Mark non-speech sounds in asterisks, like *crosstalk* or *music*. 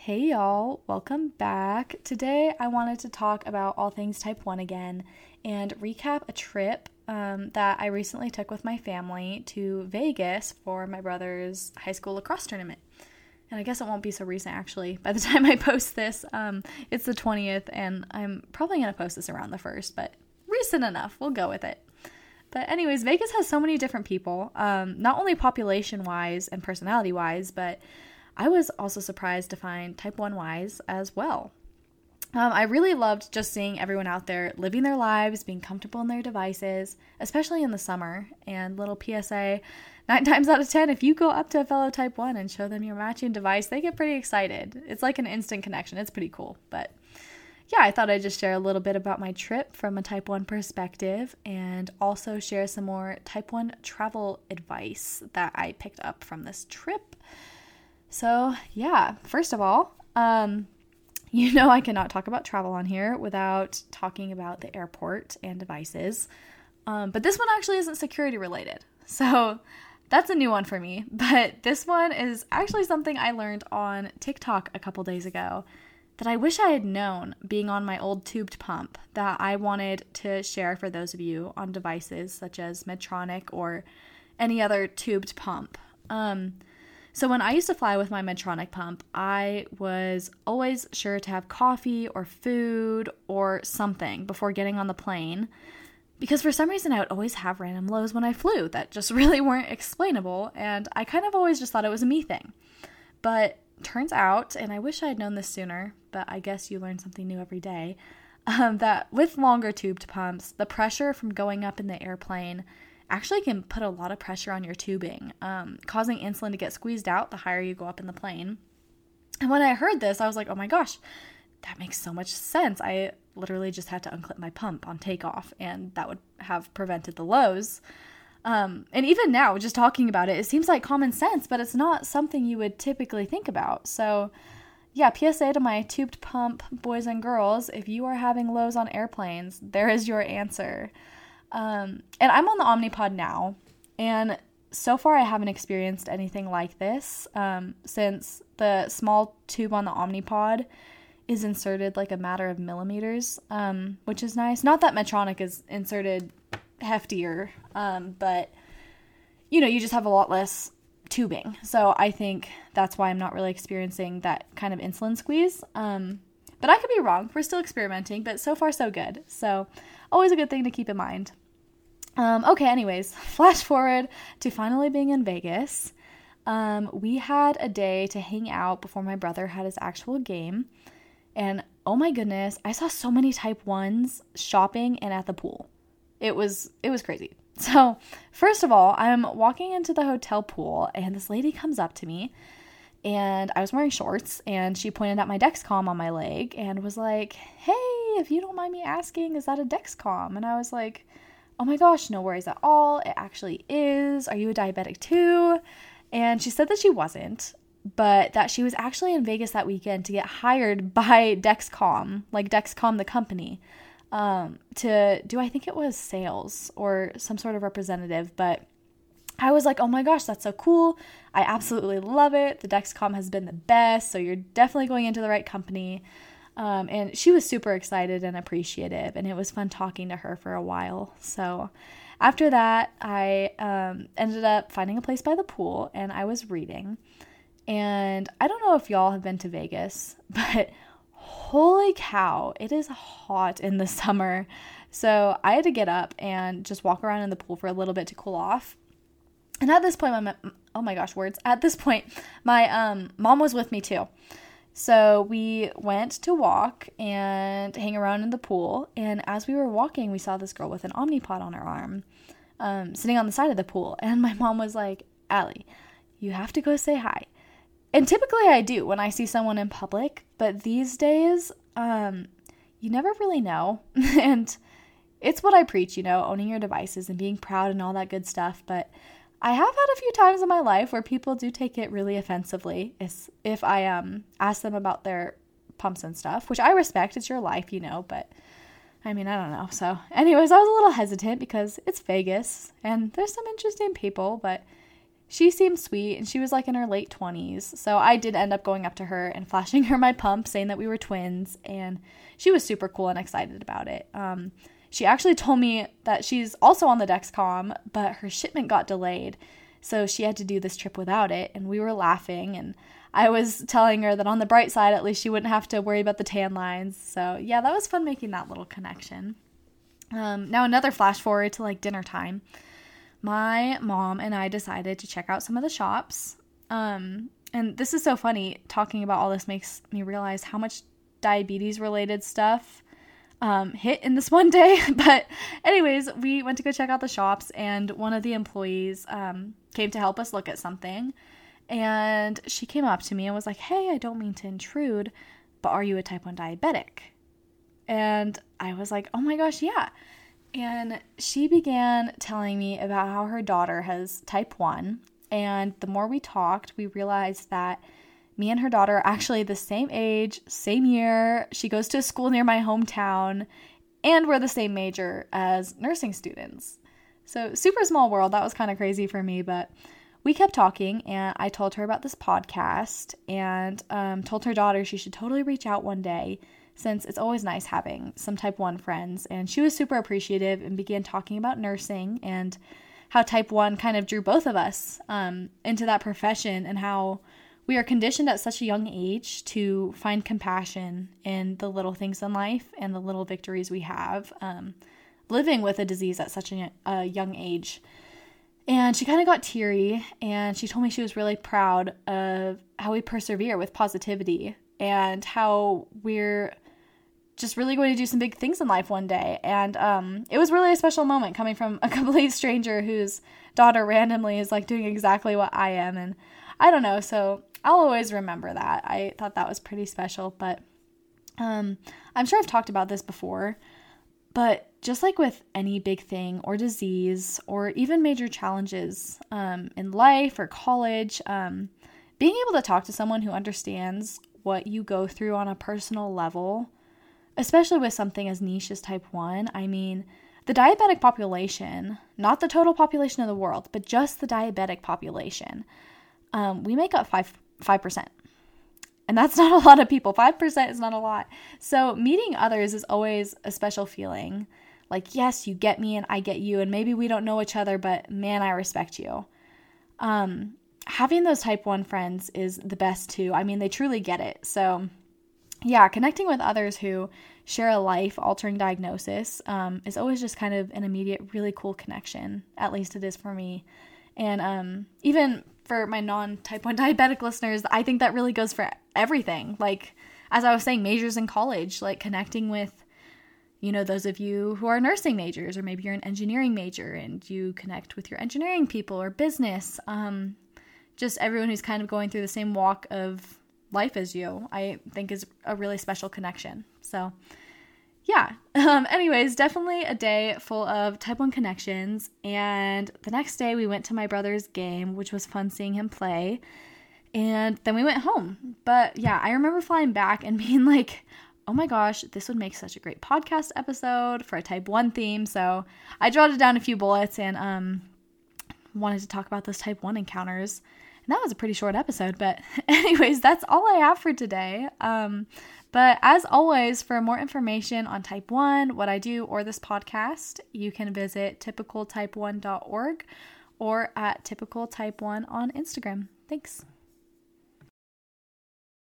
Hey y'all, welcome back. Today I wanted to talk about all things type 1 again and recap a trip um, that I recently took with my family to Vegas for my brother's high school lacrosse tournament. And I guess it won't be so recent actually. By the *laughs* time I post this, um, it's the 20th, and I'm probably going to post this around the 1st, but recent enough. We'll go with it. But, anyways, Vegas has so many different people, um, not only population wise and personality wise, but I was also surprised to find type 1 wise as well. Um, I really loved just seeing everyone out there living their lives, being comfortable in their devices, especially in the summer. And little PSA nine *laughs* times out of 10, if you go up to a fellow type 1 and show them your matching device, they get pretty excited. It's like an instant connection. It's pretty cool. But yeah, I thought I'd just share a little bit about my trip from a type 1 perspective and also share some more type 1 travel advice that I picked up from this trip. So, yeah, first of all, um, *laughs* you know I cannot talk about travel on here without talking about the airport and devices. Um, but this one actually isn't security related. So, that's a new one for me. *laughs* But this one is actually something I learned on TikTok a couple days ago that I wish I had known being on my old tubed pump that I wanted to share for those of you on devices such as Medtronic or any other tubed pump. Um, so when I used to fly with my Medtronic pump, I was always sure to have coffee or food or something before getting on the plane. Because for some reason I would always have random lows when I flew that just *laughs* really weren't explainable, and I kind of always just thought it was a me thing. But turns out, and I wish I had known this sooner, but I guess you learn something new every day, *laughs* um, that with longer tubed pumps, the pressure from going up in the airplane actually can put a lot of pressure on your tubing, um, causing insulin to get squeezed out the higher you go up in the plane. And when I heard this, I was like, oh my gosh, that makes so much sense. I literally just had to unclip my pump on takeoff, and that would have prevented the lows. Um, and even now, just talking about it, it seems like common sense, but it's not something you would typically think about. So, yeah, PSA to my tubed pump boys and girls if you are having lows on airplanes, there is your answer. Um, and I'm on the Omnipod now, and so far I haven't experienced anything like this um, since the small tube on the Omnipod is inserted like a matter of millimeters, um, which is nice. Not that Medtronic is inserted heftier, um, but you know, you just have a lot less tubing. So I think that's why I'm not really experiencing that kind of insulin squeeze. Um, but I could be wrong. We're still experimenting, but so far so good. So always a good thing to keep in mind. Um, okay, anyways, *laughs* flash forward to finally being in Vegas. Um, we had a day to hang out before my brother had his actual game. And oh my goodness, I saw so many type 1s shopping and at the pool. It was it was crazy. *laughs* So, first of all, I'm walking into the hotel pool and this lady comes up to me and I was wearing shorts and she pointed at my Dexcom on my leg and was like, "Hey, if you don't mind me asking, is that a Dexcom?" And I was like, "Oh my gosh, no worries at all. It actually is. Are you a diabetic too?" And she said that she wasn't, but that she was actually in Vegas that weekend to get hired *laughs* by Dexcom, like Dexcom the company, um, to do I think it was sales or some sort of representative, but I was like, oh my gosh, that's so cool. I absolutely love it. The Dexcom has been the best, so you're definitely going into the right company. Um, and she was super excited and appreciative, and it was fun talking to her for a while. So after that, I um, ended up finding a place by the pool and I was reading. And I don't know if y'all have been to Vegas, *laughs* but holy cow, it is hot in the *laughs* summer. So I had to get up and just walk around in the pool for a little bit to cool off. And at this point, my oh my gosh, words. At this point, my um, mom was with me too. So we went to walk and hang around in the pool. And as we were walking, we saw this girl with an Omnipod on her arm, um, sitting on the side of the pool. *laughs* And my mom was like, Allie, you have to go say hi. And typically I do when I see someone in public, but these days, um, you never really know. *laughs* and it's what I preach, you know, owning your devices and being proud and all that good stuff. But I have had a few times in my life where people do take it really offensively if, if I um ask them about their pumps and stuff, which I respect. It's your life, you know, but I mean, I don't know. So, anyways, I was a little hesitant because it's Vegas and there's some interesting people, but she seemed sweet and she was like in her late 20s. So I did end up going up to her and *laughs* flashing her my pump, saying that we were twins. And she was super cool and excited about it. Um, she actually told me that she's also on the Dexcom, but her shipment got delayed. So she had to do this trip without it. And we were laughing. And I was telling her that on the bright side, at least she wouldn't have to worry about the tan lines. So yeah, that was fun making that little connection. Um, now, another flash forward to like dinner time my mom and I decided to check out some of the shops. Um, and this is so funny. Talking about all this makes me realize how much diabetes related stuff um, hit in this *laughs* one day. but, anyways, we went to go check out the shops, and one of the employees um, came to help us look at something. And she came up to me and was like, Hey, I don't mean to intrude, but are you a type 1 diabetic? And I was like, Oh my gosh, yeah. And she began telling me about how her daughter has type 1. And the more we talked, we realized that me and her daughter are actually the same age, same year. She goes to a school near my hometown, and we're the same major as nursing students. So, super small world. That was kind of crazy for me, but we kept talking, and I told her about this podcast and um, told her daughter she should totally reach out one day since it's always nice having some type 1 friends. And she was super appreciative and began talking about nursing and how type 1 kind of drew both of us um, into that profession and how we are conditioned at such a young age to find compassion in the little things in life and the little victories we have um, living with a disease at such a, a young age. And she kind of got teary and she told me she was really proud of how we persevere with positivity and how we're just really going to do some big things in life one day. And um, it was really a special moment coming from a *laughs* complete stranger whose daughter randomly is like doing exactly what I am. And I don't know. So I'll always remember that. I thought that was pretty special. But um, I'm sure I've talked about this before. But just like with any big thing or disease or even major challenges um, in life or college, um, being able to talk to someone who understands what you go through on a personal level especially with something as niche as type 1. I mean, the diabetic population, not the total population of the world, but just the diabetic population, um, we make up 5, 5%. And that's not a lot of people. 5% is not a lot. So, meeting others is always a special feeling. Like, yes, you get me and I get you, and maybe we don't know each other, but man, I respect you. Um, having those type 1 friends is the best too. I mean, they truly get it. So, yeah, connecting with others who share a life altering diagnosis um, is always just kind of an immediate, really cool connection. At least it is for me. And um, even for my non type 1 *laughs* diabetic listeners, I think that really goes for everything. Like, as I was saying, majors in college, like connecting with, you know, those of you who are nursing majors, or maybe you're an engineering major and you connect with your engineering people or business. Um, just everyone who's kind of going through the same walk of life as you, I think is a really special connection. So, yeah. *laughs* Um, anyways, definitely a day full of type 1 connections. And the next day, we went to my brother's game, which was fun seeing him play. And then we went home. But yeah, I remember flying back and *laughs* being like, oh my gosh, this would make such a great podcast episode for a type 1 theme. So I jotted down a few bullets and um, wanted to talk about those type 1 encounters. That was a pretty short episode, but *laughs* anyways, that's all I have for today. Um, but as always, for more information on type 1, what I do, or this podcast, you can visit typicaltype1.org or at typicaltype1 on Instagram. Thanks.